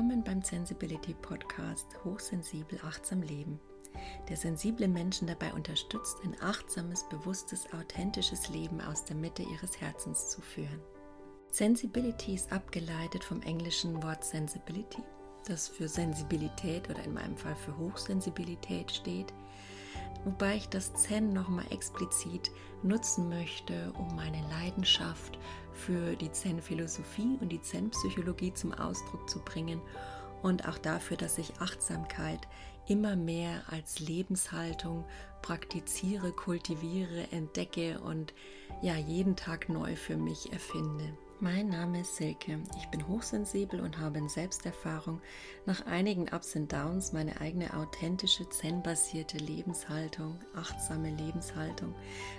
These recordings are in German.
Willkommen beim Sensibility Podcast Hochsensibel achtsam leben, der sensible Menschen dabei unterstützt, ein achtsames, bewusstes, authentisches Leben aus der Mitte ihres Herzens zu führen. Sensibility ist abgeleitet vom englischen Wort Sensibility, das für Sensibilität oder in meinem Fall für Hochsensibilität steht, wobei ich das Zen nochmal explizit nutzen möchte, um meine Leidenschaft für die Zen-Philosophie und die Zen-Psychologie zum Ausdruck zu bringen und auch dafür, dass ich Achtsamkeit immer mehr als Lebenshaltung praktiziere, kultiviere, entdecke und ja jeden Tag neu für mich erfinde. Mein Name ist Silke. Ich bin hochsensibel und habe in Selbsterfahrung nach einigen Ups und Downs meine eigene authentische Zen-basierte Lebenshaltung, achtsame Lebenshaltung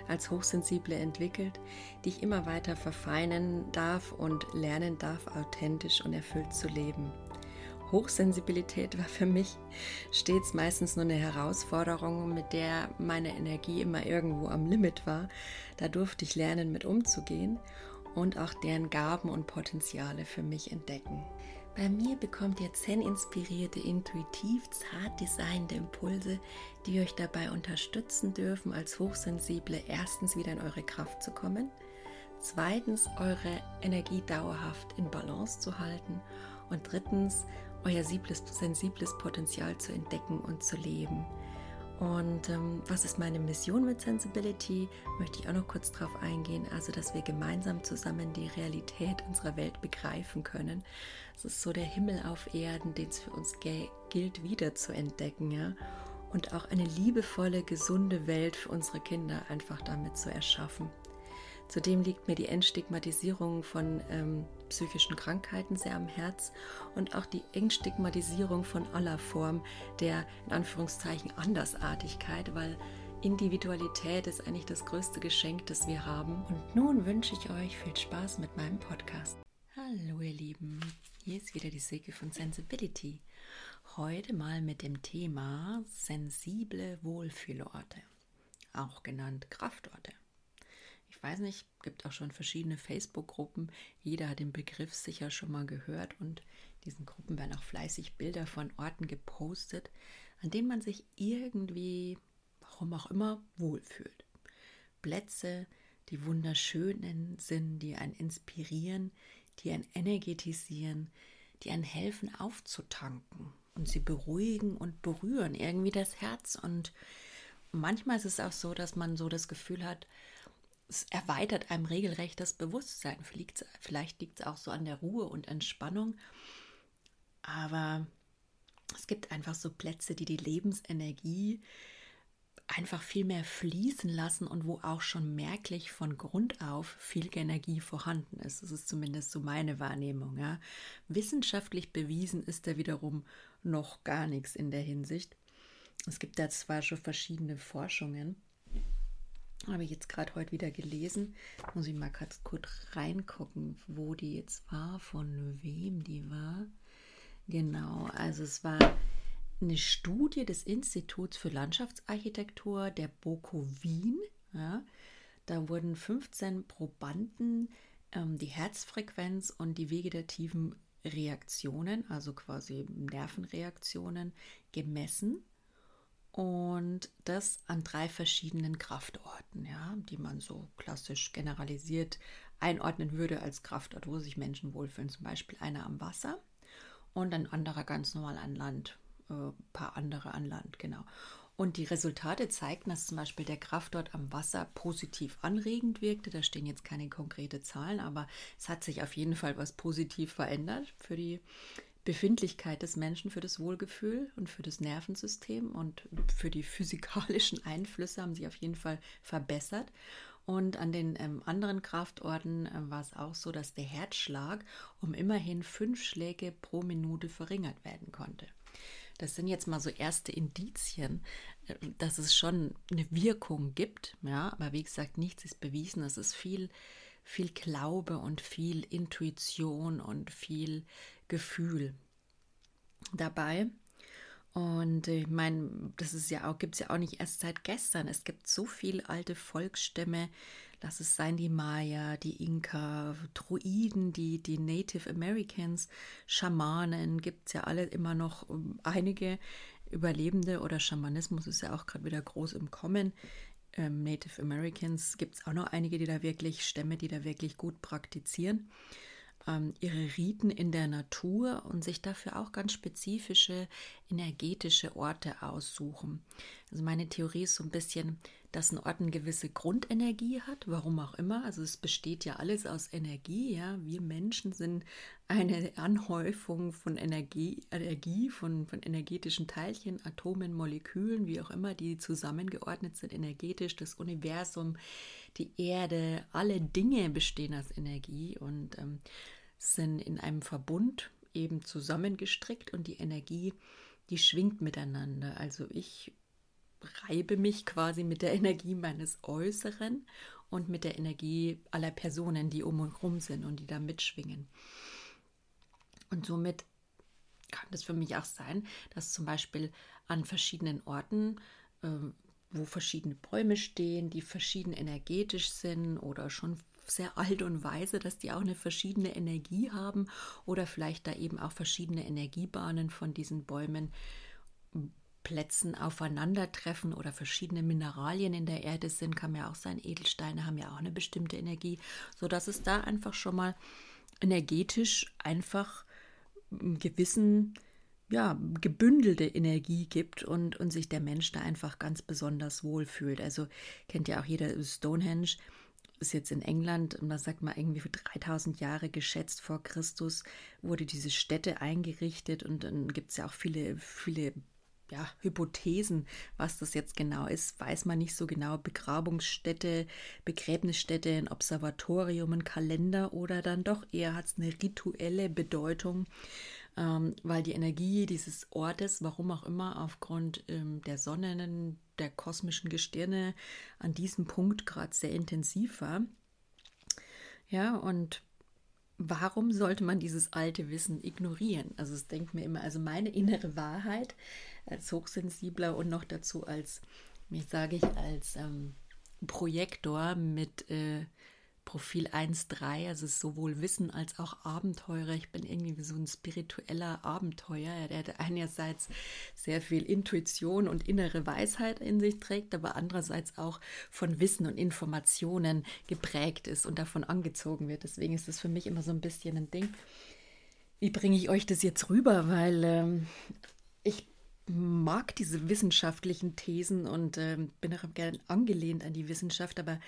als Hochsensible entwickelt, die ich immer weiter verfeinern darf und lernen darf, authentisch und erfüllt zu leben. Hochsensibilität war für mich stets meistens nur eine Herausforderung, mit der meine Energie immer irgendwo am Limit war. Da durfte ich lernen, mit umzugehen und auch deren Gaben und Potenziale für mich entdecken. Bei mir bekommt ihr Zen-inspirierte, intuitiv zart designte Impulse, die euch dabei unterstützen dürfen, als Hochsensible erstens wieder in eure Kraft zu kommen, zweitens eure Energie dauerhaft in Balance zu halten und drittens euer sensibles Potenzial zu entdecken und zu leben. Und ähm, was ist meine Mission mit Sensibility? Möchte ich auch noch kurz darauf eingehen. Also, dass wir gemeinsam zusammen die Realität unserer Welt begreifen können. Es ist so der Himmel auf Erden, den es für uns gilt, wieder zu entdecken. Ja? Und auch eine liebevolle, gesunde Welt für unsere Kinder einfach damit zu erschaffen. Zudem liegt mir die Entstigmatisierung von ähm, psychischen Krankheiten sehr am Herz und auch die Entstigmatisierung von aller Form der in Anführungszeichen Andersartigkeit, weil Individualität ist eigentlich das größte Geschenk, das wir haben. Und nun wünsche ich euch viel Spaß mit meinem Podcast. Hallo ihr Lieben, hier ist wieder die Silke von Sensibility. Heute mal mit dem Thema sensible Wohlfühlorte, auch genannt Kraftorte ich weiß nicht, gibt auch schon verschiedene Facebook-Gruppen. Jeder hat den Begriff sicher schon mal gehört und diesen Gruppen werden auch fleißig Bilder von Orten gepostet, an denen man sich irgendwie, warum auch immer, wohlfühlt. Plätze, die wunderschön sind, die einen inspirieren, die einen energetisieren, die einen helfen aufzutanken und sie beruhigen und berühren irgendwie das Herz und manchmal ist es auch so, dass man so das Gefühl hat, es erweitert einem regelrecht das Bewusstsein. Vielleicht liegt es auch so an der Ruhe und Entspannung. Aber es gibt einfach so Plätze, die die Lebensenergie einfach viel mehr fließen lassen und wo auch schon merklich von Grund auf viel Energie vorhanden ist. Das ist zumindest so meine Wahrnehmung. Ja. Wissenschaftlich bewiesen ist da wiederum noch gar nichts in der Hinsicht. Es gibt da zwar schon verschiedene Forschungen, habe ich jetzt gerade heute wieder gelesen. Muss ich mal kurz, kurz reingucken, wo die jetzt war, von wem die war. Genau, also es war eine Studie des Instituts für Landschaftsarchitektur der BOKO Wien. Ja. Da wurden 15 Probanden ähm, die Herzfrequenz und die vegetativen Reaktionen, also quasi Nervenreaktionen, gemessen und das an drei verschiedenen Kraftorten, ja, die man so klassisch generalisiert einordnen würde als Kraftort, wo sich Menschen wohlfühlen. Zum Beispiel einer am Wasser und ein anderer ganz normal an Land, ein äh, paar andere an Land, genau. Und die Resultate zeigten, dass zum Beispiel der Kraftort am Wasser positiv anregend wirkte. Da stehen jetzt keine konkreten Zahlen, aber es hat sich auf jeden Fall was positiv verändert für die Befindlichkeit des Menschen für das Wohlgefühl und für das Nervensystem und für die physikalischen Einflüsse haben sie auf jeden Fall verbessert. Und an den ähm, anderen Kraftorten äh, war es auch so, dass der Herzschlag um immerhin fünf Schläge pro Minute verringert werden konnte. Das sind jetzt mal so erste Indizien, äh, dass es schon eine Wirkung gibt. Ja, aber wie gesagt, nichts ist bewiesen. Es ist viel, viel Glaube und viel Intuition und viel Gefühl dabei. Und ich meine, das ist ja auch, gibt es ja auch nicht erst seit gestern. Es gibt so viel alte Volksstämme, lass es sein die Maya, die Inka, Druiden, die, die Native Americans, Schamanen, gibt es ja alle immer noch ähm, einige Überlebende oder Schamanismus ist ja auch gerade wieder groß im Kommen. Ähm, Native Americans gibt es auch noch einige, die da wirklich, Stämme, die da wirklich gut praktizieren ihre Riten in der Natur und sich dafür auch ganz spezifische energetische Orte aussuchen. Also meine Theorie ist so ein bisschen, dass ein Ort eine gewisse Grundenergie hat, warum auch immer. Also es besteht ja alles aus Energie, ja. Wir Menschen sind eine Anhäufung von Energie, Energie von, von energetischen Teilchen, Atomen, Molekülen, wie auch immer, die zusammengeordnet sind energetisch, das Universum, die Erde, alle Dinge bestehen aus Energie und ähm, sind in einem Verbund eben zusammengestrickt und die Energie, die schwingt miteinander. Also ich reibe mich quasi mit der Energie meines Äußeren und mit der Energie aller Personen, die um und rum sind und die da mitschwingen. Und somit kann es für mich auch sein, dass zum Beispiel an verschiedenen Orten äh, wo verschiedene Bäume stehen, die verschieden energetisch sind oder schon sehr alt und weise, dass die auch eine verschiedene Energie haben oder vielleicht da eben auch verschiedene Energiebahnen von diesen Bäumen Plätzen aufeinandertreffen oder verschiedene Mineralien in der Erde sind, kann ja auch sein. Edelsteine haben ja auch eine bestimmte Energie, sodass es da einfach schon mal energetisch einfach einen gewissen ja, gebündelte Energie gibt und, und sich der Mensch da einfach ganz besonders wohl fühlt. Also kennt ja auch jeder Stonehenge, ist jetzt in England, und da sagt man irgendwie für 3000 Jahre geschätzt vor Christus, wurde diese Stätte eingerichtet und dann gibt es ja auch viele, viele ja, Hypothesen, was das jetzt genau ist, weiß man nicht so genau. Begrabungsstätte, Begräbnisstätte, ein Observatorium, ein Kalender oder dann doch eher hat es eine rituelle Bedeutung ähm, weil die Energie dieses Ortes, warum auch immer, aufgrund ähm, der Sonnen, der kosmischen Gestirne an diesem Punkt gerade sehr intensiv war. Ja, und warum sollte man dieses alte Wissen ignorieren? Also es denkt mir immer, also meine innere Wahrheit als Hochsensibler und noch dazu als, wie sage ich, als ähm, Projektor mit äh, Profil 1.3, also sowohl Wissen als auch Abenteurer. Ich bin irgendwie wie so ein spiritueller Abenteuer, der einerseits sehr viel Intuition und innere Weisheit in sich trägt, aber andererseits auch von Wissen und Informationen geprägt ist und davon angezogen wird. Deswegen ist das für mich immer so ein bisschen ein Ding. Wie bringe ich euch das jetzt rüber? Weil ähm, ich mag diese wissenschaftlichen Thesen und äh, bin auch gerne angelehnt an die Wissenschaft, aber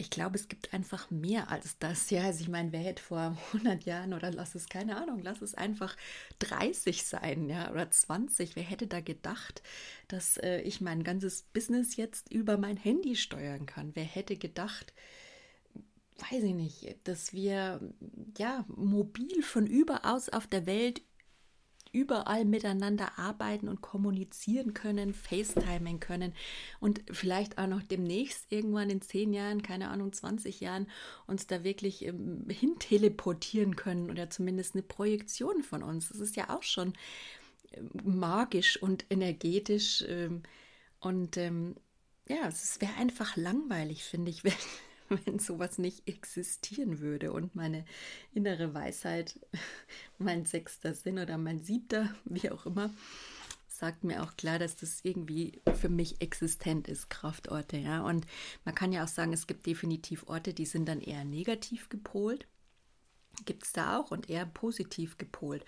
ich glaube, es gibt einfach mehr als das. Ja, also ich meine, wer hätte vor 100 Jahren oder lass es, keine Ahnung, lass es einfach 30 sein, ja, oder 20. Wer hätte da gedacht, dass äh, ich mein ganzes Business jetzt über mein Handy steuern kann? Wer hätte gedacht, weiß ich nicht, dass wir ja mobil von überaus auf der Welt überall miteinander arbeiten und kommunizieren können, FaceTiming können und vielleicht auch noch demnächst irgendwann in zehn Jahren, keine Ahnung, 20 Jahren uns da wirklich ähm, hin teleportieren können oder zumindest eine Projektion von uns. Das ist ja auch schon ähm, magisch und energetisch ähm, und ähm, ja, es wäre einfach langweilig, finde ich, wenn, wenn sowas nicht existieren würde und meine innere Weisheit, mein sechster Sinn oder mein siebter, wie auch immer, sagt mir auch klar, dass das irgendwie für mich existent ist, Kraftorte, ja. Und man kann ja auch sagen, es gibt definitiv Orte, die sind dann eher negativ gepolt. Gibt es da auch und eher positiv gepolt.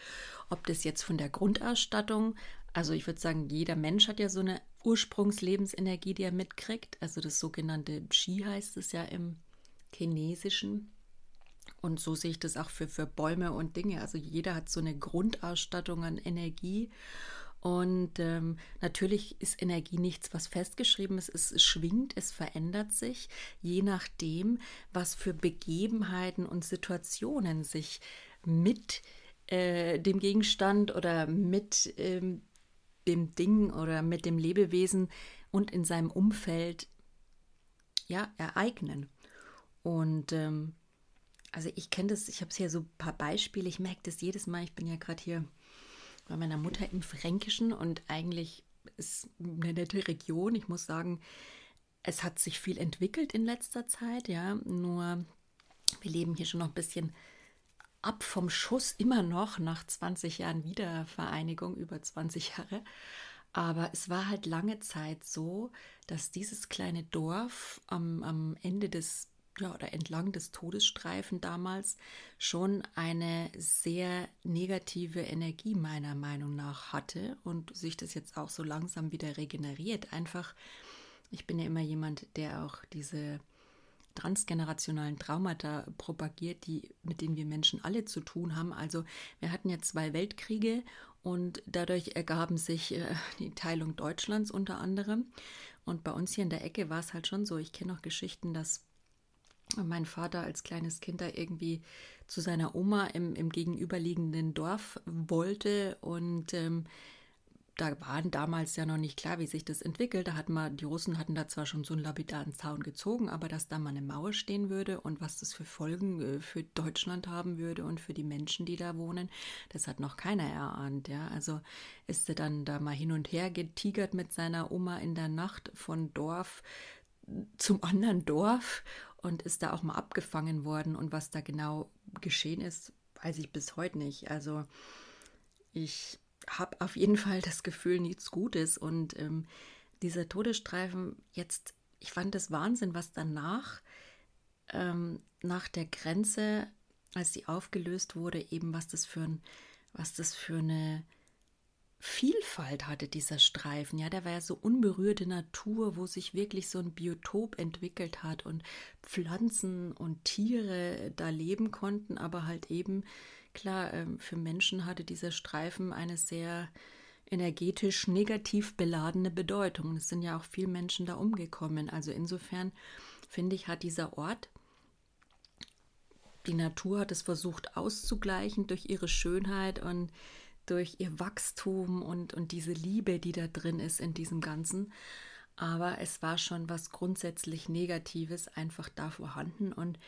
Ob das jetzt von der Grundausstattung, also ich würde sagen, jeder Mensch hat ja so eine Ursprungslebensenergie, die er mitkriegt. Also das sogenannte Qi heißt es ja im Chinesischen. Und so sehe ich das auch für, für Bäume und Dinge. Also jeder hat so eine Grundausstattung an Energie. Und ähm, natürlich ist Energie nichts, was festgeschrieben ist. Es schwingt, es verändert sich, je nachdem, was für Begebenheiten und Situationen sich mit äh, dem Gegenstand oder mit ähm, dem Ding oder mit dem Lebewesen und in seinem Umfeld ja, ereignen. Und ähm, also ich kenne das, ich habe hier so ein paar Beispiele, ich merke das jedes Mal, ich bin ja gerade hier bei meiner Mutter im Fränkischen und eigentlich ist eine nette Region. Ich muss sagen, es hat sich viel entwickelt in letzter Zeit, ja, nur wir leben hier schon noch ein bisschen ab vom Schuss immer noch nach 20 Jahren Wiedervereinigung, über 20 Jahre. Aber es war halt lange Zeit so, dass dieses kleine Dorf am, am Ende des ja, oder entlang des Todesstreifen damals schon eine sehr negative Energie meiner Meinung nach hatte und sich das jetzt auch so langsam wieder regeneriert. Einfach, ich bin ja immer jemand, der auch diese transgenerationalen Traumata propagiert, die, mit denen wir Menschen alle zu tun haben. Also wir hatten ja zwei Weltkriege und dadurch ergaben sich äh, die Teilung Deutschlands unter anderem. Und bei uns hier in der Ecke war es halt schon so, ich kenne noch Geschichten, dass mein Vater als kleines Kind da irgendwie zu seiner Oma im, im gegenüberliegenden Dorf wollte und ähm, da waren damals ja noch nicht klar, wie sich das entwickelt. Da hatten wir, die Russen hatten da zwar schon so einen lapidaren Zaun gezogen, aber dass da mal eine Mauer stehen würde und was das für Folgen äh, für Deutschland haben würde und für die Menschen, die da wohnen, das hat noch keiner erahnt. Ja, also ist er dann da mal hin und her getigert mit seiner Oma in der Nacht von Dorf zum anderen Dorf und ist da auch mal abgefangen worden. Und was da genau geschehen ist, weiß ich bis heute nicht. Also ich habe auf jeden Fall das Gefühl, nichts Gutes. Und ähm, dieser Todesstreifen, jetzt, ich fand es Wahnsinn, was danach, ähm, nach der Grenze, als sie aufgelöst wurde, eben was das für ein, was das für eine Vielfalt hatte dieser Streifen. Ja, der war ja so unberührte Natur, wo sich wirklich so ein Biotop entwickelt hat und Pflanzen und Tiere da leben konnten, aber halt eben Klar, ähm, für Menschen hatte dieser Streifen eine sehr energetisch negativ beladene Bedeutung. Es sind ja auch viele Menschen da umgekommen. Also insofern finde ich, hat dieser Ort, die Natur hat es versucht auszugleichen durch ihre Schönheit und durch ihr Wachstum und, und diese Liebe, die da drin ist in diesem Ganzen. Aber es war schon was grundsätzlich Negatives einfach da vorhanden. Und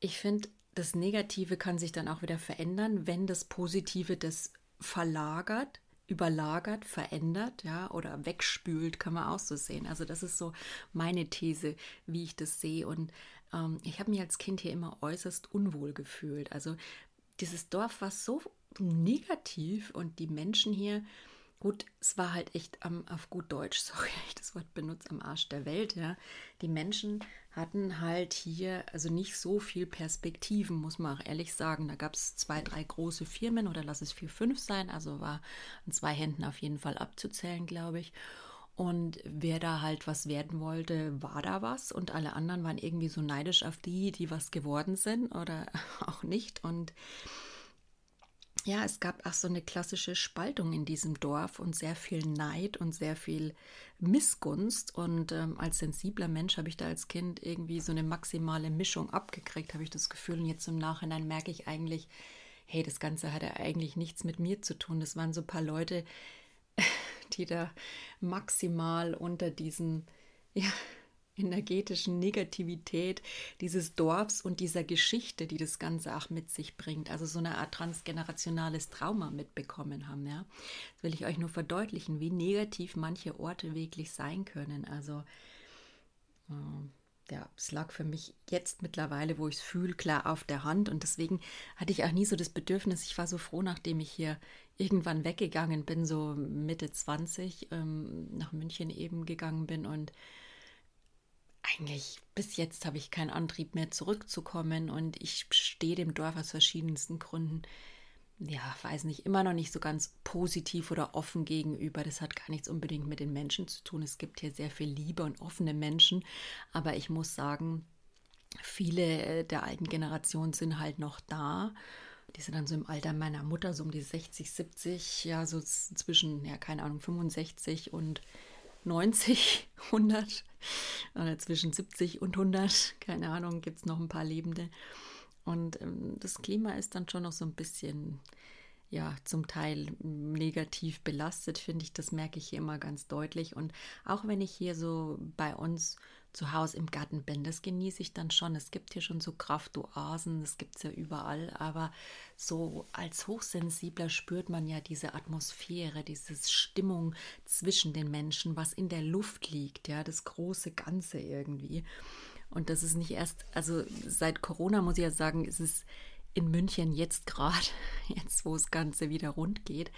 ich finde, das Negative kann sich dann auch wieder verändern, wenn das Positive das verlagert, überlagert, verändert, ja, oder wegspült, kann man auch so sehen. Also das ist so meine These, wie ich das sehe. Und ähm, ich habe mich als Kind hier immer äußerst unwohl gefühlt. Also dieses Dorf war so negativ und die Menschen hier, gut, es war halt echt am, auf gut Deutsch, sorry, ich das Wort benutze, am Arsch der Welt, ja. Die Menschen hatten halt hier also nicht so viel Perspektiven, muss man auch ehrlich sagen. Da gab es zwei, drei große Firmen oder lass es vier, fünf sein, also war an zwei Händen auf jeden Fall abzuzählen, glaube ich. Und wer da halt was werden wollte, war da was. Und alle anderen waren irgendwie so neidisch auf die, die was geworden sind oder auch nicht. Und ja, es gab auch so eine klassische Spaltung in diesem Dorf und sehr viel Neid und sehr viel Missgunst. Und ähm, als sensibler Mensch habe ich da als Kind irgendwie so eine maximale Mischung abgekriegt, habe ich das Gefühl. Und jetzt im Nachhinein merke ich eigentlich, hey, das Ganze hatte eigentlich nichts mit mir zu tun. Das waren so ein paar Leute, die da maximal unter diesen, ja, energetischen Negativität dieses Dorfs und dieser Geschichte, die das Ganze auch mit sich bringt. Also so eine Art transgenerationales Trauma mitbekommen haben. Ja? Das will ich euch nur verdeutlichen, wie negativ manche Orte wirklich sein können. Also äh, ja, es lag für mich jetzt mittlerweile, wo ich es fühle, klar auf der Hand. Und deswegen hatte ich auch nie so das Bedürfnis, ich war so froh, nachdem ich hier irgendwann weggegangen bin, so Mitte 20, ähm, nach München eben gegangen bin und eigentlich bis jetzt habe ich keinen Antrieb mehr zurückzukommen und ich stehe dem Dorf aus verschiedensten Gründen, ja, weiß nicht, immer noch nicht so ganz positiv oder offen gegenüber. Das hat gar nichts unbedingt mit den Menschen zu tun. Es gibt hier sehr viel Liebe und offene Menschen, aber ich muss sagen, viele der alten Generationen sind halt noch da. Die sind dann so im Alter meiner Mutter, so um die 60, 70, ja, so zwischen, ja, keine Ahnung, 65 und 90, 100 oder zwischen 70 und 100, keine Ahnung, gibt es noch ein paar Lebende. Und ähm, das Klima ist dann schon noch so ein bisschen, ja, zum Teil negativ belastet, finde ich. Das merke ich hier immer ganz deutlich. Und auch wenn ich hier so bei uns zu Hause im Garten bin. Das genieße ich dann schon. Es gibt hier schon so Kraftoasen, das gibt es ja überall, aber so als Hochsensibler spürt man ja diese Atmosphäre, diese Stimmung zwischen den Menschen, was in der Luft liegt, ja, das große Ganze irgendwie. Und das ist nicht erst, also seit Corona muss ich ja sagen, ist es in München jetzt gerade, jetzt wo das Ganze wieder rund geht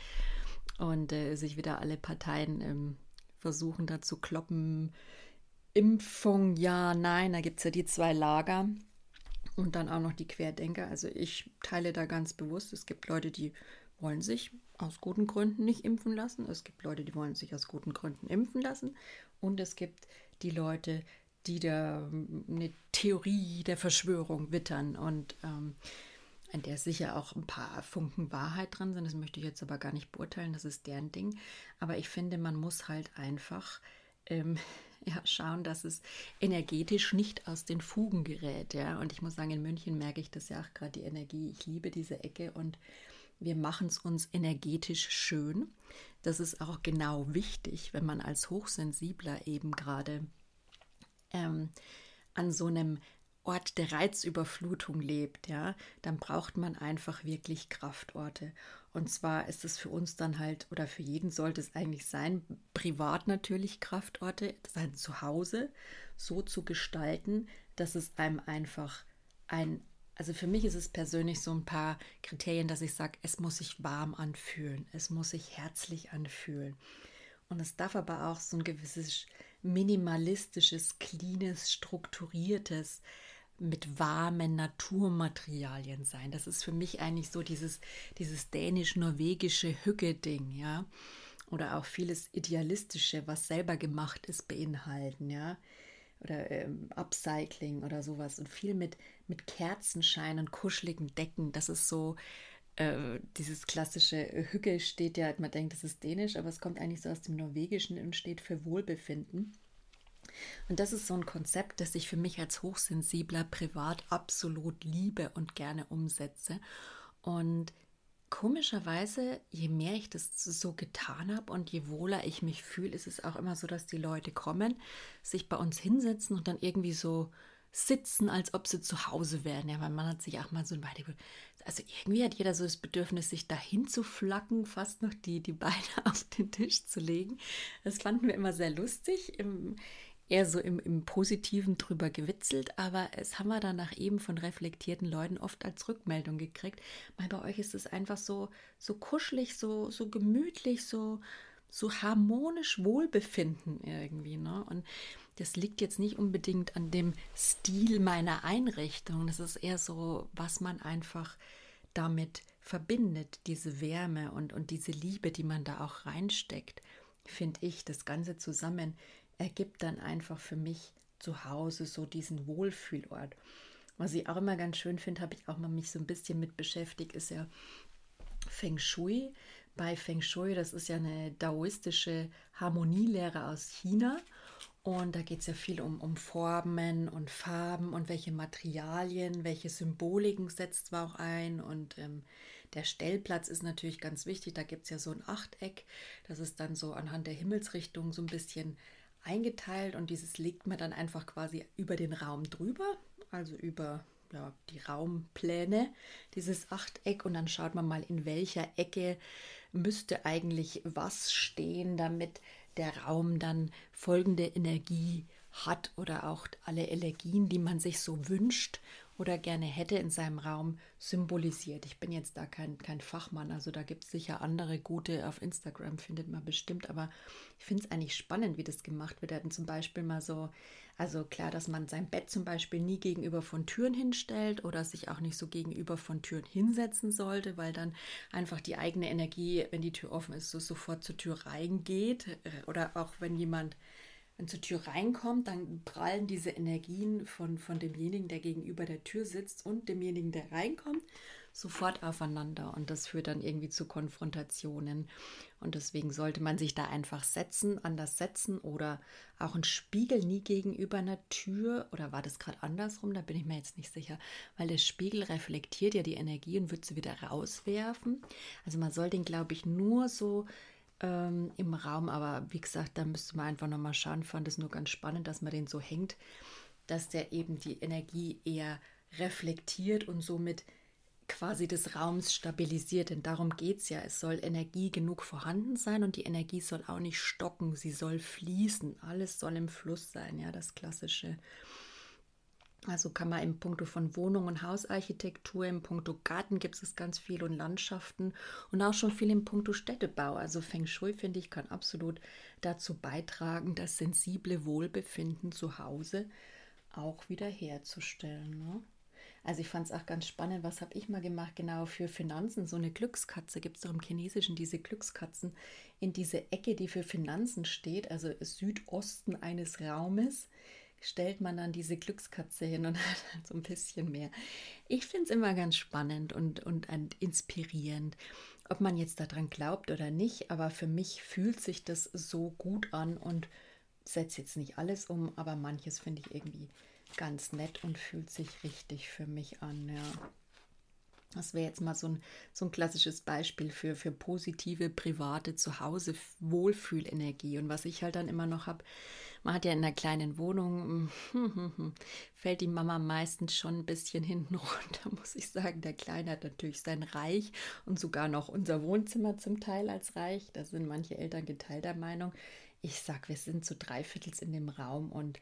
und äh, sich wieder alle Parteien ähm, versuchen da zu kloppen. Impfung, ja, nein, da gibt es ja die zwei Lager und dann auch noch die Querdenker. Also ich teile da ganz bewusst, es gibt Leute, die wollen sich aus guten Gründen nicht impfen lassen. Es gibt Leute, die wollen sich aus guten Gründen impfen lassen. Und es gibt die Leute, die da eine Theorie der Verschwörung wittern und ähm, an der sicher auch ein paar Funken Wahrheit drin sind. Das möchte ich jetzt aber gar nicht beurteilen, das ist deren Ding. Aber ich finde, man muss halt einfach ähm, ja, schauen, dass es energetisch nicht aus den Fugen gerät. Ja? Und ich muss sagen, in München merke ich das ja auch gerade die Energie. Ich liebe diese Ecke und wir machen es uns energetisch schön. Das ist auch genau wichtig, wenn man als Hochsensibler eben gerade ähm, an so einem Ort der Reizüberflutung lebt, ja, dann braucht man einfach wirklich Kraftorte. Und zwar ist es für uns dann halt, oder für jeden sollte es eigentlich sein, privat natürlich Kraftorte, sein Zuhause so zu gestalten, dass es einem einfach ein, also für mich ist es persönlich so ein paar Kriterien, dass ich sage, es muss sich warm anfühlen, es muss sich herzlich anfühlen. Und es darf aber auch so ein gewisses minimalistisches, cleanes, strukturiertes, mit warmen Naturmaterialien sein. Das ist für mich eigentlich so dieses, dieses dänisch-norwegische Hücke-Ding, ja. Oder auch vieles Idealistische, was selber gemacht ist, beinhalten, ja. Oder ähm, Upcycling oder sowas. Und viel mit, mit Kerzenschein und kuscheligen Decken. Das ist so, äh, dieses klassische Hücke steht ja, man denkt, das ist dänisch, aber es kommt eigentlich so aus dem Norwegischen und steht für Wohlbefinden. Und das ist so ein Konzept, das ich für mich als Hochsensibler privat absolut liebe und gerne umsetze. Und komischerweise, je mehr ich das so getan habe und je wohler ich mich fühle, ist es auch immer so, dass die Leute kommen, sich bei uns hinsetzen und dann irgendwie so sitzen, als ob sie zu Hause wären. Ja, mein Mann hat sich auch mal so ein Beine. Also irgendwie hat jeder so das Bedürfnis, sich dahin zu flacken, fast noch die, die Beine auf den Tisch zu legen. Das fanden wir immer sehr lustig. Im, eher so im, im Positiven drüber gewitzelt, aber es haben wir danach eben von reflektierten Leuten oft als Rückmeldung gekriegt. Weil bei euch ist es einfach so, so kuschelig, so, so gemütlich, so, so harmonisch Wohlbefinden irgendwie. Ne? Und das liegt jetzt nicht unbedingt an dem Stil meiner Einrichtung. Das ist eher so, was man einfach damit verbindet, diese Wärme und, und diese Liebe, die man da auch reinsteckt, finde ich, das Ganze zusammen ergibt dann einfach für mich zu Hause so diesen Wohlfühlort. Was ich auch immer ganz schön finde, habe ich auch mal mich so ein bisschen mit beschäftigt, ist ja Feng Shui. Bei Feng Shui, das ist ja eine daoistische Harmonielehre aus China. Und da geht es ja viel um, um Formen und Farben und welche Materialien, welche Symboliken setzt man auch ein. Und ähm, der Stellplatz ist natürlich ganz wichtig. Da gibt es ja so ein Achteck. Das ist dann so anhand der Himmelsrichtung so ein bisschen eingeteilt und dieses legt man dann einfach quasi über den Raum drüber, also über ja, die Raumpläne, dieses Achteck. Und dann schaut man mal, in welcher Ecke müsste eigentlich was stehen, damit der Raum dann folgende Energie hat oder auch alle Energien, die man sich so wünscht oder gerne hätte in seinem Raum symbolisiert. Ich bin jetzt da kein, kein Fachmann, also da gibt es sicher andere gute, auf Instagram findet man bestimmt, aber ich finde es eigentlich spannend, wie das gemacht wird. Er hat zum Beispiel mal so, also klar, dass man sein Bett zum Beispiel nie gegenüber von Türen hinstellt oder sich auch nicht so gegenüber von Türen hinsetzen sollte, weil dann einfach die eigene Energie, wenn die Tür offen ist, so sofort zur Tür reingeht oder auch wenn jemand wenn zur Tür reinkommt, dann prallen diese Energien von, von demjenigen, der gegenüber der Tür sitzt und demjenigen, der reinkommt, sofort aufeinander. Und das führt dann irgendwie zu Konfrontationen. Und deswegen sollte man sich da einfach setzen, anders setzen oder auch ein Spiegel nie gegenüber einer Tür. Oder war das gerade andersrum? Da bin ich mir jetzt nicht sicher. Weil der Spiegel reflektiert ja die Energie und wird sie wieder rauswerfen. Also man soll den, glaube ich, nur so ähm, im Raum. Aber wie gesagt, da müsste man einfach nochmal schauen. Ich fand es nur ganz spannend, dass man den so hängt, dass der eben die Energie eher reflektiert und somit quasi des Raums stabilisiert. Denn darum geht es ja. Es soll Energie genug vorhanden sein und die Energie soll auch nicht stocken. Sie soll fließen. Alles soll im Fluss sein. Ja, das klassische also kann man im Punkto von Wohnung und Hausarchitektur, im Punkto Garten gibt es ganz viel und Landschaften und auch schon viel im Punkto Städtebau. Also Feng Shui, finde ich, kann absolut dazu beitragen, das sensible Wohlbefinden zu Hause auch wiederherzustellen. Ne? Also ich fand es auch ganz spannend, was habe ich mal gemacht, genau für Finanzen, so eine Glückskatze, gibt es doch im Chinesischen diese Glückskatzen in diese Ecke, die für Finanzen steht, also Südosten eines Raumes stellt man dann diese Glückskatze hin und hat halt so ein bisschen mehr. Ich finde es immer ganz spannend und, und, und inspirierend. Ob man jetzt daran glaubt oder nicht, aber für mich fühlt sich das so gut an und setze jetzt nicht alles um, aber manches finde ich irgendwie ganz nett und fühlt sich richtig für mich an, ja. Das wäre jetzt mal so ein, so ein klassisches Beispiel für, für positive, private Zuhause-Wohlfühlenergie. Und was ich halt dann immer noch habe, man hat ja in einer kleinen Wohnung, fällt die Mama meistens schon ein bisschen hinten runter, muss ich sagen. Der Kleine hat natürlich sein Reich und sogar noch unser Wohnzimmer zum Teil als Reich. Da sind manche Eltern geteilter Meinung. Ich sag, wir sind zu dreiviertels in dem Raum und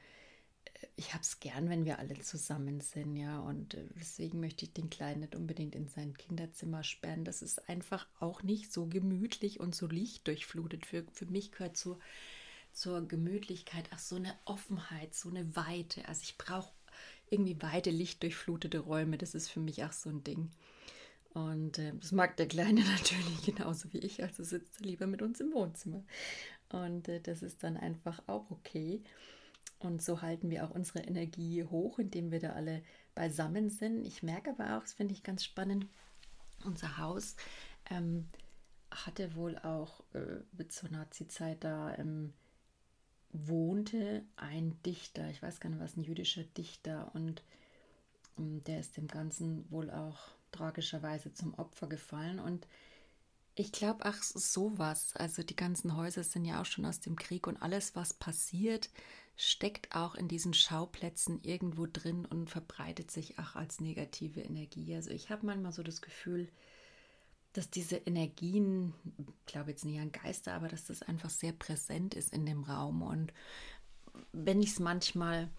ich habe es gern, wenn wir alle zusammen sind, ja. Und äh, deswegen möchte ich den Kleinen nicht unbedingt in sein Kinderzimmer sperren. Das ist einfach auch nicht so gemütlich und so lichtdurchflutet. Für, für mich gehört zur, zur Gemütlichkeit auch so eine Offenheit, so eine Weite. Also ich brauche irgendwie weite, lichtdurchflutete Räume. Das ist für mich auch so ein Ding. Und äh, das mag der Kleine natürlich genauso wie ich. Also sitzt er lieber mit uns im Wohnzimmer. Und äh, das ist dann einfach auch okay. Und so halten wir auch unsere Energie hoch, indem wir da alle beisammen sind. Ich merke aber auch, das finde ich ganz spannend, unser Haus ähm, hatte wohl auch äh, zur Nazi-Zeit da ähm, wohnte ein Dichter, ich weiß gar nicht was, ein jüdischer Dichter und ähm, der ist dem Ganzen wohl auch tragischerweise zum Opfer gefallen und ich glaube, ach, sowas. Also die ganzen Häuser sind ja auch schon aus dem Krieg und alles, was passiert, steckt auch in diesen Schauplätzen irgendwo drin und verbreitet sich auch als negative Energie. Also ich habe manchmal so das Gefühl, dass diese Energien, ich glaube jetzt nicht an Geister, aber dass das einfach sehr präsent ist in dem Raum. Und wenn ich es manchmal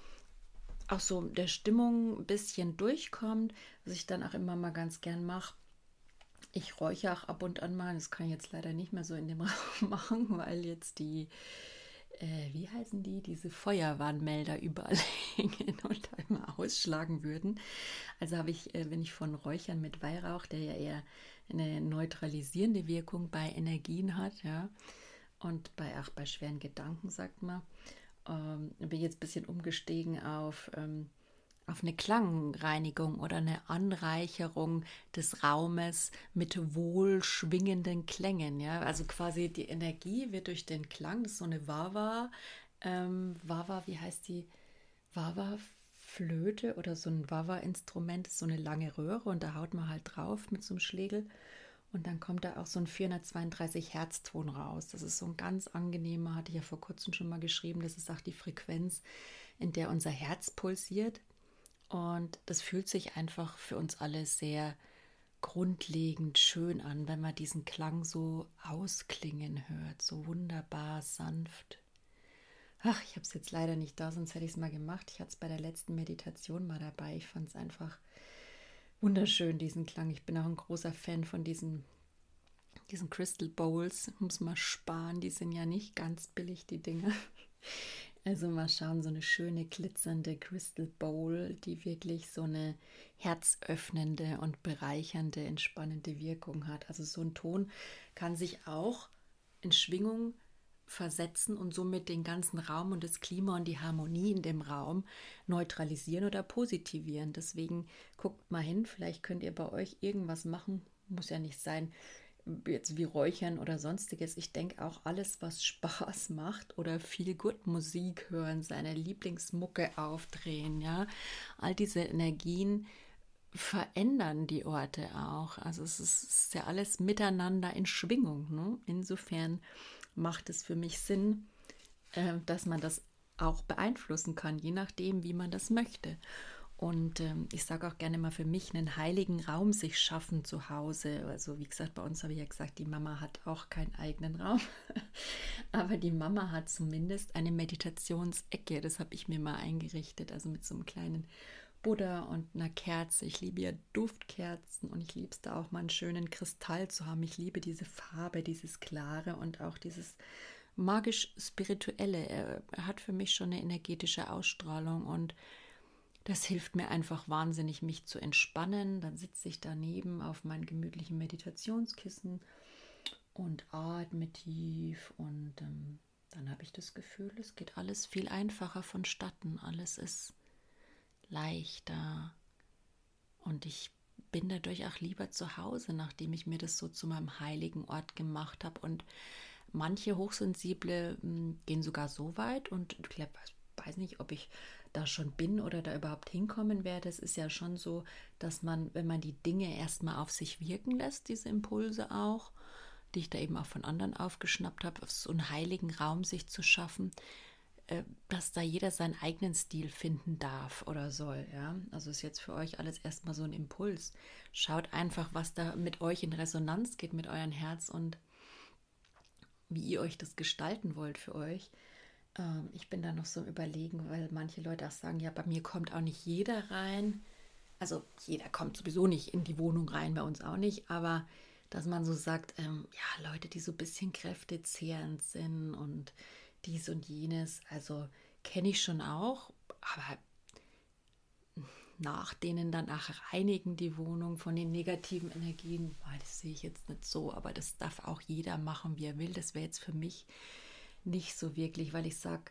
auch so der Stimmung ein bisschen durchkommt, was ich dann auch immer mal ganz gern mache, ich räuche auch ab und an mal, das kann ich jetzt leider nicht mehr so in dem Raum machen, weil jetzt die äh, wie heißen die, diese Feuerwarnmelder überall hängen und einmal ausschlagen würden. Also habe ich, äh, wenn ich von Räuchern mit Weihrauch, der ja eher eine neutralisierende Wirkung bei Energien hat, ja, und bei, auch bei schweren Gedanken, sagt man, ähm, bin jetzt ein bisschen umgestiegen auf ähm, auf eine Klangreinigung oder eine Anreicherung des Raumes mit wohlschwingenden Klängen. Ja? Also quasi die Energie wird durch den Klang, das ist so eine Wawa, ähm, Wawa, wie heißt die? Wawa Flöte oder so ein Wawa-Instrument, so eine lange Röhre und da haut man halt drauf mit so einem Schlegel und dann kommt da auch so ein 432 Herzton raus. Das ist so ein ganz angenehmer, hatte ich ja vor kurzem schon mal geschrieben, das ist auch die Frequenz, in der unser Herz pulsiert. Und das fühlt sich einfach für uns alle sehr grundlegend schön an, wenn man diesen Klang so ausklingen hört, so wunderbar sanft. Ach, ich habe es jetzt leider nicht da, sonst hätte ich es mal gemacht. Ich hatte es bei der letzten Meditation mal dabei. Ich fand es einfach wunderschön, diesen Klang. Ich bin auch ein großer Fan von diesen, diesen Crystal Bowls. Muss mal sparen, die sind ja nicht ganz billig, die Dinge. Also mal schauen, so eine schöne glitzernde Crystal Bowl, die wirklich so eine herzöffnende und bereichernde, entspannende Wirkung hat. Also so ein Ton kann sich auch in Schwingung versetzen und somit den ganzen Raum und das Klima und die Harmonie in dem Raum neutralisieren oder positivieren. Deswegen guckt mal hin, vielleicht könnt ihr bei euch irgendwas machen, muss ja nicht sein, jetzt wie Räuchern oder sonstiges. Ich denke auch alles, was Spaß macht oder viel gut Musik hören, seine Lieblingsmucke aufdrehen, ja. All diese Energien verändern die Orte auch. Also es ist, ist ja alles miteinander in Schwingung. Ne? Insofern macht es für mich Sinn, äh, dass man das auch beeinflussen kann, je nachdem, wie man das möchte. Und ähm, ich sage auch gerne mal für mich, einen heiligen Raum sich schaffen zu Hause. Also wie gesagt, bei uns habe ich ja gesagt, die Mama hat auch keinen eigenen Raum. Aber die Mama hat zumindest eine Meditationsecke. Das habe ich mir mal eingerichtet. Also mit so einem kleinen Buddha und einer Kerze. Ich liebe ja Duftkerzen und ich liebe es da auch mal einen schönen Kristall zu haben. Ich liebe diese Farbe, dieses Klare und auch dieses magisch-spirituelle. Er, er hat für mich schon eine energetische Ausstrahlung und das hilft mir einfach wahnsinnig, mich zu entspannen. Dann sitze ich daneben auf meinem gemütlichen Meditationskissen und atme tief und ähm, dann habe ich das Gefühl, es geht alles viel einfacher vonstatten. Alles ist leichter und ich bin dadurch auch lieber zu Hause, nachdem ich mir das so zu meinem heiligen Ort gemacht habe. Und manche Hochsensible hm, gehen sogar so weit und ich weiß nicht, ob ich da schon bin oder da überhaupt hinkommen werde. Es ist ja schon so, dass man, wenn man die Dinge erstmal auf sich wirken lässt, diese Impulse auch, die ich da eben auch von anderen aufgeschnappt habe, auf so einen heiligen Raum sich zu schaffen, äh, dass da jeder seinen eigenen Stil finden darf oder soll. Ja? Also ist jetzt für euch alles erstmal so ein Impuls. Schaut einfach, was da mit euch in Resonanz geht, mit eurem Herz und wie ihr euch das gestalten wollt für euch. Ähm, ich bin da noch so im Überlegen, weil manche Leute auch sagen, ja, bei mir kommt auch nicht jeder rein. Also jeder kommt sowieso nicht in die Wohnung rein, bei uns auch nicht, aber dass man so sagt, ähm, ja, Leute, die so ein bisschen kräftezehrend sind und dies und jenes, also kenne ich schon auch, aber nach denen dann auch reinigen die Wohnung von den negativen Energien, das sehe ich jetzt nicht so, aber das darf auch jeder machen, wie er will. Das wäre jetzt für mich nicht so wirklich, weil ich sage,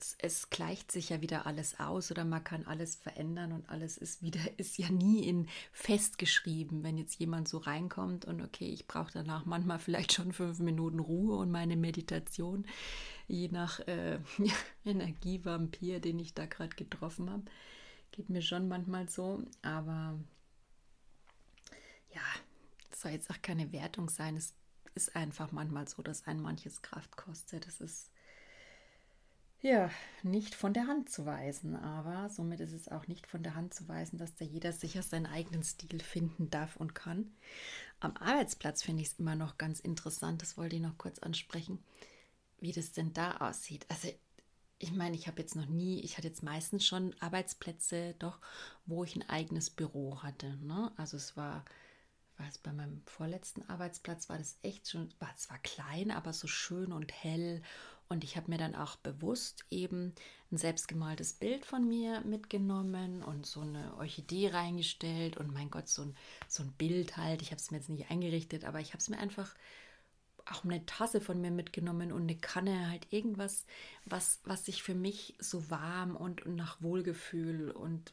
es, es, gleicht sich ja wieder alles aus oder man kann alles verändern und alles ist wieder, ist ja nie in festgeschrieben, wenn jetzt jemand so reinkommt und okay, ich brauche danach manchmal vielleicht schon fünf Minuten Ruhe und meine Meditation, je nach äh, Energievampir, den ich da gerade getroffen habe. Geht mir schon manchmal so, aber ja, es soll jetzt auch keine Wertung sein. Es ist einfach manchmal so, dass ein manches Kraft kostet. Das ist ja nicht von der Hand zu weisen, aber somit ist es auch nicht von der Hand zu weisen, dass da jeder sicher seinen eigenen Stil finden darf und kann. Am Arbeitsplatz finde ich es immer noch ganz interessant, das wollte ich noch kurz ansprechen, wie das denn da aussieht. Also ich meine, ich habe jetzt noch nie, ich hatte jetzt meistens schon Arbeitsplätze, doch, wo ich ein eigenes Büro hatte. Ne? Also es war weiß, bei meinem vorletzten Arbeitsplatz war das echt schon, war zwar klein, aber so schön und hell. Und ich habe mir dann auch bewusst eben ein selbstgemaltes Bild von mir mitgenommen und so eine Orchidee reingestellt. Und mein Gott, so ein, so ein Bild halt. Ich habe es mir jetzt nicht eingerichtet, aber ich habe es mir einfach auch eine Tasse von mir mitgenommen und eine Kanne, halt irgendwas, was, was sich für mich so warm und, und nach Wohlgefühl und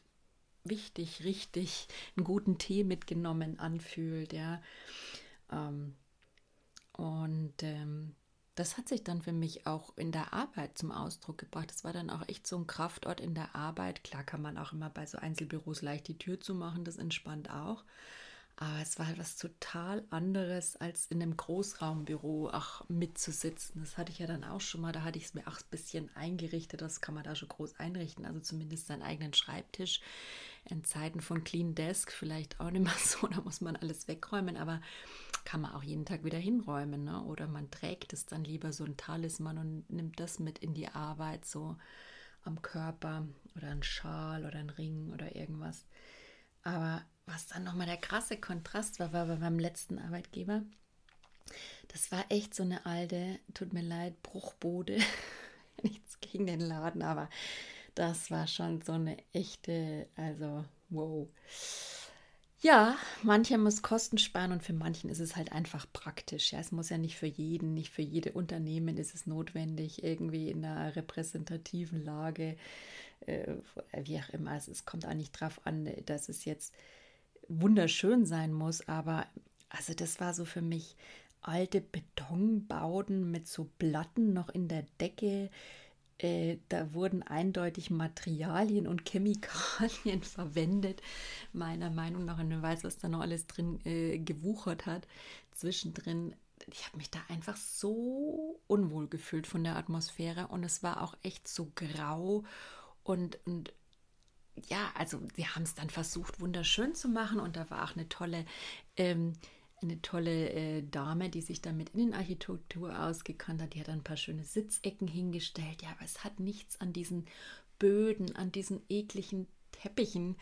wichtig, richtig einen guten Tee mitgenommen anfühlt, ja. Ähm, und ähm, das hat sich dann für mich auch in der Arbeit zum Ausdruck gebracht. Das war dann auch echt so ein Kraftort in der Arbeit. Klar kann man auch immer bei so Einzelbüros leicht die Tür zumachen, das entspannt auch. Aber es war halt was total anderes, als in einem Großraumbüro auch mitzusitzen. Das hatte ich ja dann auch schon mal. Da hatte ich es mir auch ein bisschen eingerichtet. Das kann man da schon groß einrichten. Also zumindest seinen eigenen Schreibtisch. In Zeiten von Clean Desk vielleicht auch nicht mehr so. Da muss man alles wegräumen. Aber kann man auch jeden Tag wieder hinräumen. Ne? Oder man trägt es dann lieber so ein Talisman und nimmt das mit in die Arbeit, so am Körper. Oder ein Schal oder ein Ring oder irgendwas. Aber was dann nochmal der krasse Kontrast war, war bei letzten Arbeitgeber. Das war echt so eine alte, tut mir leid, Bruchbode. Nichts gegen den Laden, aber das war schon so eine echte, also wow. Ja, mancher muss Kosten sparen und für manchen ist es halt einfach praktisch. Ja, es muss ja nicht für jeden, nicht für jede Unternehmen ist es notwendig, irgendwie in einer repräsentativen Lage, äh, wie auch immer. Also es kommt auch nicht drauf an, dass es jetzt wunderschön sein muss, aber also das war so für mich alte Betonbauten mit so Platten noch in der Decke, äh, da wurden eindeutig Materialien und Chemikalien verwendet, meiner Meinung nach. Und wer weiß, was da noch alles drin äh, gewuchert hat. Zwischendrin, ich habe mich da einfach so unwohl gefühlt von der Atmosphäre und es war auch echt so grau und, und ja, also wir haben es dann versucht, wunderschön zu machen und da war auch eine tolle, ähm, eine tolle äh, Dame, die sich dann mit Innenarchitektur ausgekannt hat. Die hat ein paar schöne Sitzecken hingestellt. Ja, aber es hat nichts an diesen Böden, an diesen ekligen Teppichen,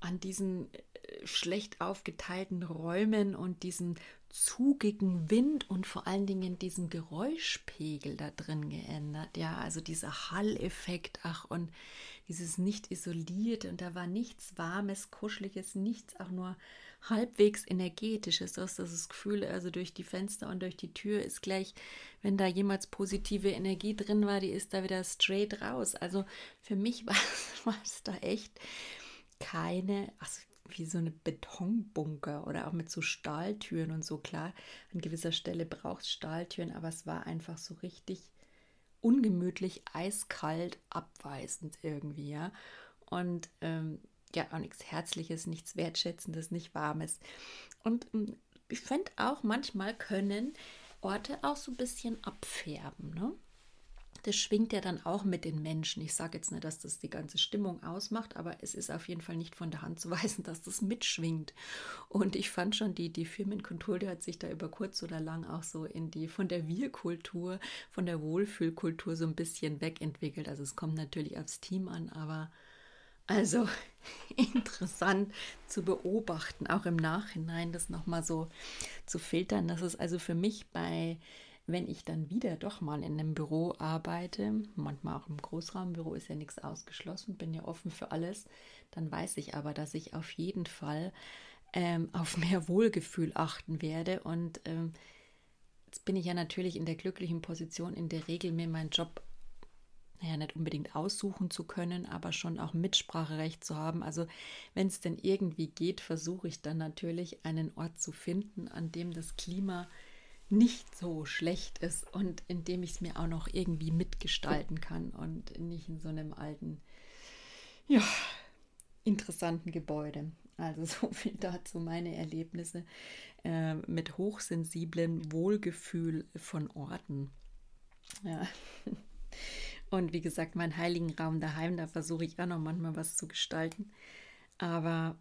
an diesen äh, schlecht aufgeteilten Räumen und diesem zugigen Wind und vor allen Dingen diesem Geräuschpegel da drin geändert. Ja, also dieser Halleffekt, ach, und dieses nicht isolierte und da war nichts Warmes, Kuscheliges, nichts auch nur halbwegs energetisches. Du hast das Gefühl, also durch die Fenster und durch die Tür ist gleich, wenn da jemals positive Energie drin war, die ist da wieder straight raus. Also für mich war es da echt keine, also wie so eine Betonbunker oder auch mit so Stahltüren und so. Klar, an gewisser Stelle braucht es Stahltüren, aber es war einfach so richtig ungemütlich, eiskalt, abweisend irgendwie, ja. Und ähm, ja, auch nichts Herzliches, nichts Wertschätzendes, nicht Warmes. Und ähm, ich finde auch, manchmal können Orte auch so ein bisschen abfärben, ne? Das schwingt ja dann auch mit den Menschen. Ich sage jetzt nicht, dass das die ganze Stimmung ausmacht, aber es ist auf jeden Fall nicht von der Hand zu weisen, dass das mitschwingt. Und ich fand schon, die, die Firmenkultur, die hat sich da über kurz oder lang auch so in die von der Wir-Kultur, von der Wohlfühlkultur so ein bisschen wegentwickelt. Also es kommt natürlich aufs Team an, aber also interessant zu beobachten, auch im Nachhinein das nochmal so zu filtern. Das ist also für mich bei wenn ich dann wieder doch mal in einem Büro arbeite, manchmal auch im Großraumbüro ist ja nichts ausgeschlossen, bin ja offen für alles, dann weiß ich aber, dass ich auf jeden Fall ähm, auf mehr Wohlgefühl achten werde. Und ähm, jetzt bin ich ja natürlich in der glücklichen Position, in der Regel mir meinen Job naja, nicht unbedingt aussuchen zu können, aber schon auch Mitspracherecht zu haben. Also wenn es denn irgendwie geht, versuche ich dann natürlich einen Ort zu finden, an dem das Klima nicht so schlecht ist und in dem ich es mir auch noch irgendwie mitgestalten kann und nicht in so einem alten, ja, interessanten Gebäude. Also so viel dazu meine Erlebnisse äh, mit hochsensiblem Wohlgefühl von Orten. Ja. Und wie gesagt, mein heiligen Raum daheim, da versuche ich auch noch manchmal was zu gestalten. Aber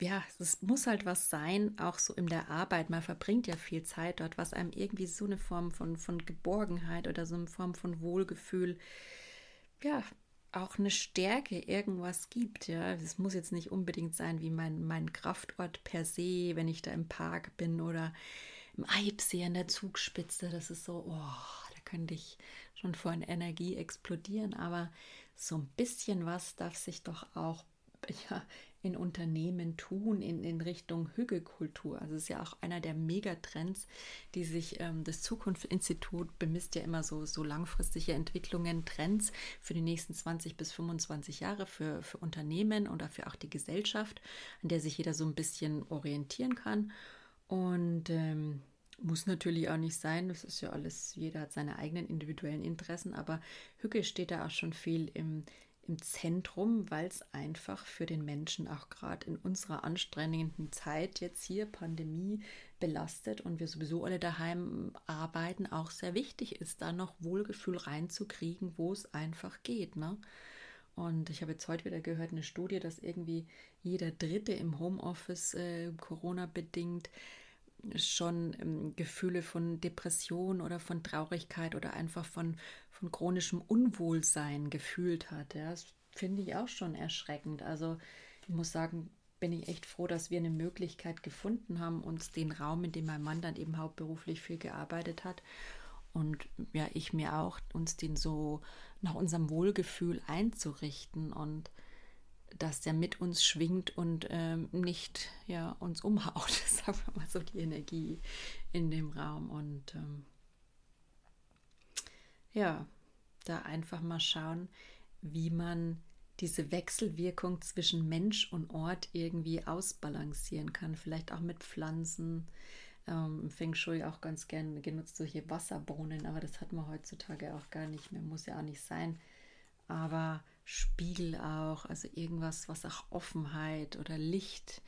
ja, es muss halt was sein, auch so in der Arbeit. Man verbringt ja viel Zeit dort, was einem irgendwie so eine Form von, von Geborgenheit oder so eine Form von Wohlgefühl, ja, auch eine Stärke irgendwas gibt. Ja, es muss jetzt nicht unbedingt sein wie mein, mein Kraftort per se, wenn ich da im Park bin oder im Eibsee an der Zugspitze. Das ist so, oh, da könnte ich schon vor Energie explodieren. Aber so ein bisschen was darf sich doch auch ja, in Unternehmen tun in, in Richtung Hügelkultur. Also es ist ja auch einer der Megatrends, die sich ähm, das Zukunftsinstitut bemisst ja immer so, so langfristige Entwicklungen, Trends für die nächsten 20 bis 25 Jahre für, für Unternehmen und dafür auch die Gesellschaft, an der sich jeder so ein bisschen orientieren kann. Und ähm, muss natürlich auch nicht sein, das ist ja alles, jeder hat seine eigenen individuellen Interessen, aber Hücke steht da auch schon viel im, im Zentrum, weil es einfach für den Menschen auch gerade in unserer anstrengenden Zeit jetzt hier Pandemie belastet und wir sowieso alle daheim arbeiten, auch sehr wichtig ist, da noch Wohlgefühl reinzukriegen, wo es einfach geht. Ne? Und ich habe jetzt heute wieder gehört, eine Studie, dass irgendwie jeder Dritte im Homeoffice äh, Corona bedingt schon ähm, Gefühle von Depression oder von Traurigkeit oder einfach von, von chronischem Unwohlsein gefühlt hat. Ja, das finde ich auch schon erschreckend. Also ich muss sagen, bin ich echt froh, dass wir eine Möglichkeit gefunden haben, uns den Raum, in dem mein Mann dann eben hauptberuflich viel gearbeitet hat und ja, ich mir auch, uns den so nach unserem Wohlgefühl einzurichten und dass der mit uns schwingt und ähm, nicht ja, uns umhaut. Sagen wir mal so die Energie in dem Raum. Und ähm, ja, da einfach mal schauen, wie man diese Wechselwirkung zwischen Mensch und Ort irgendwie ausbalancieren kann. Vielleicht auch mit Pflanzen, ähm, Feng Shui auch ganz gern genutzt, solche Wasserbohnen, aber das hat man heutzutage auch gar nicht mehr, muss ja auch nicht sein. Aber Spiegel auch, also irgendwas, was auch Offenheit oder Licht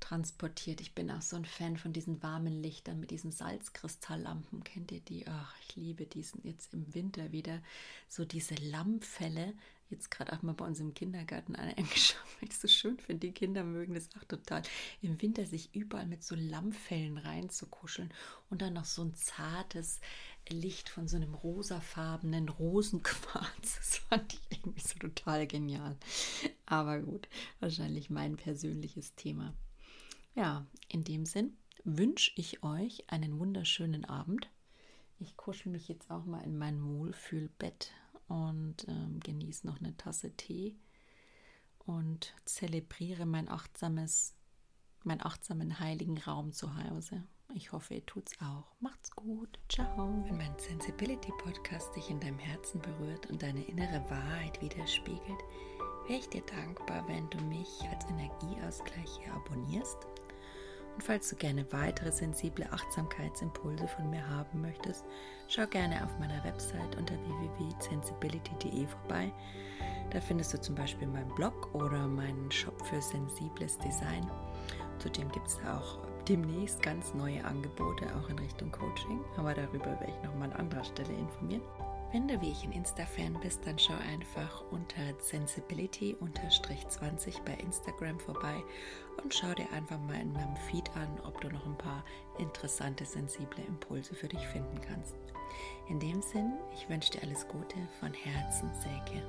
transportiert. Ich bin auch so ein Fan von diesen warmen Lichtern mit diesen Salzkristalllampen. Kennt ihr die? Ach, ich liebe diesen jetzt im Winter wieder. So diese Lammfälle. Jetzt gerade auch mal bei uns im Kindergarten eine angeschaut, weil ich so schön finde. Die Kinder mögen das auch total. Im Winter sich überall mit so Lammfällen reinzukuscheln und dann noch so ein zartes Licht von so einem rosafarbenen Rosenquarz. Das fand ich irgendwie so total genial. Aber gut, wahrscheinlich mein persönliches Thema. Ja, in dem Sinn wünsche ich euch einen wunderschönen Abend. Ich kuschel mich jetzt auch mal in mein Wohlfühlbett und ähm, genieße noch eine Tasse Tee und zelebriere mein achtsames, meinen achtsamen heiligen Raum zu Hause. Ich hoffe, ihr tut's auch. Macht's gut. Ciao. Wenn mein Sensibility Podcast dich in deinem Herzen berührt und deine innere Wahrheit widerspiegelt, wäre ich dir dankbar, wenn du mich als Energieausgleich hier abonnierst und falls du gerne weitere sensible Achtsamkeitsimpulse von mir haben möchtest, schau gerne auf meiner Website unter www.sensibility.de vorbei. Da findest du zum Beispiel meinen Blog oder meinen Shop für sensibles Design. Zudem gibt es auch demnächst ganz neue Angebote, auch in Richtung Coaching. Aber darüber werde ich nochmal an anderer Stelle informieren. Wenn du wie ich ein Insta-Fan bist, dann schau einfach unter Sensibility-20 bei Instagram vorbei und schau dir einfach mal in meinem Feed an, ob du noch ein paar interessante, sensible Impulse für dich finden kannst. In dem Sinn, ich wünsche dir alles Gute von Herzen, Säge.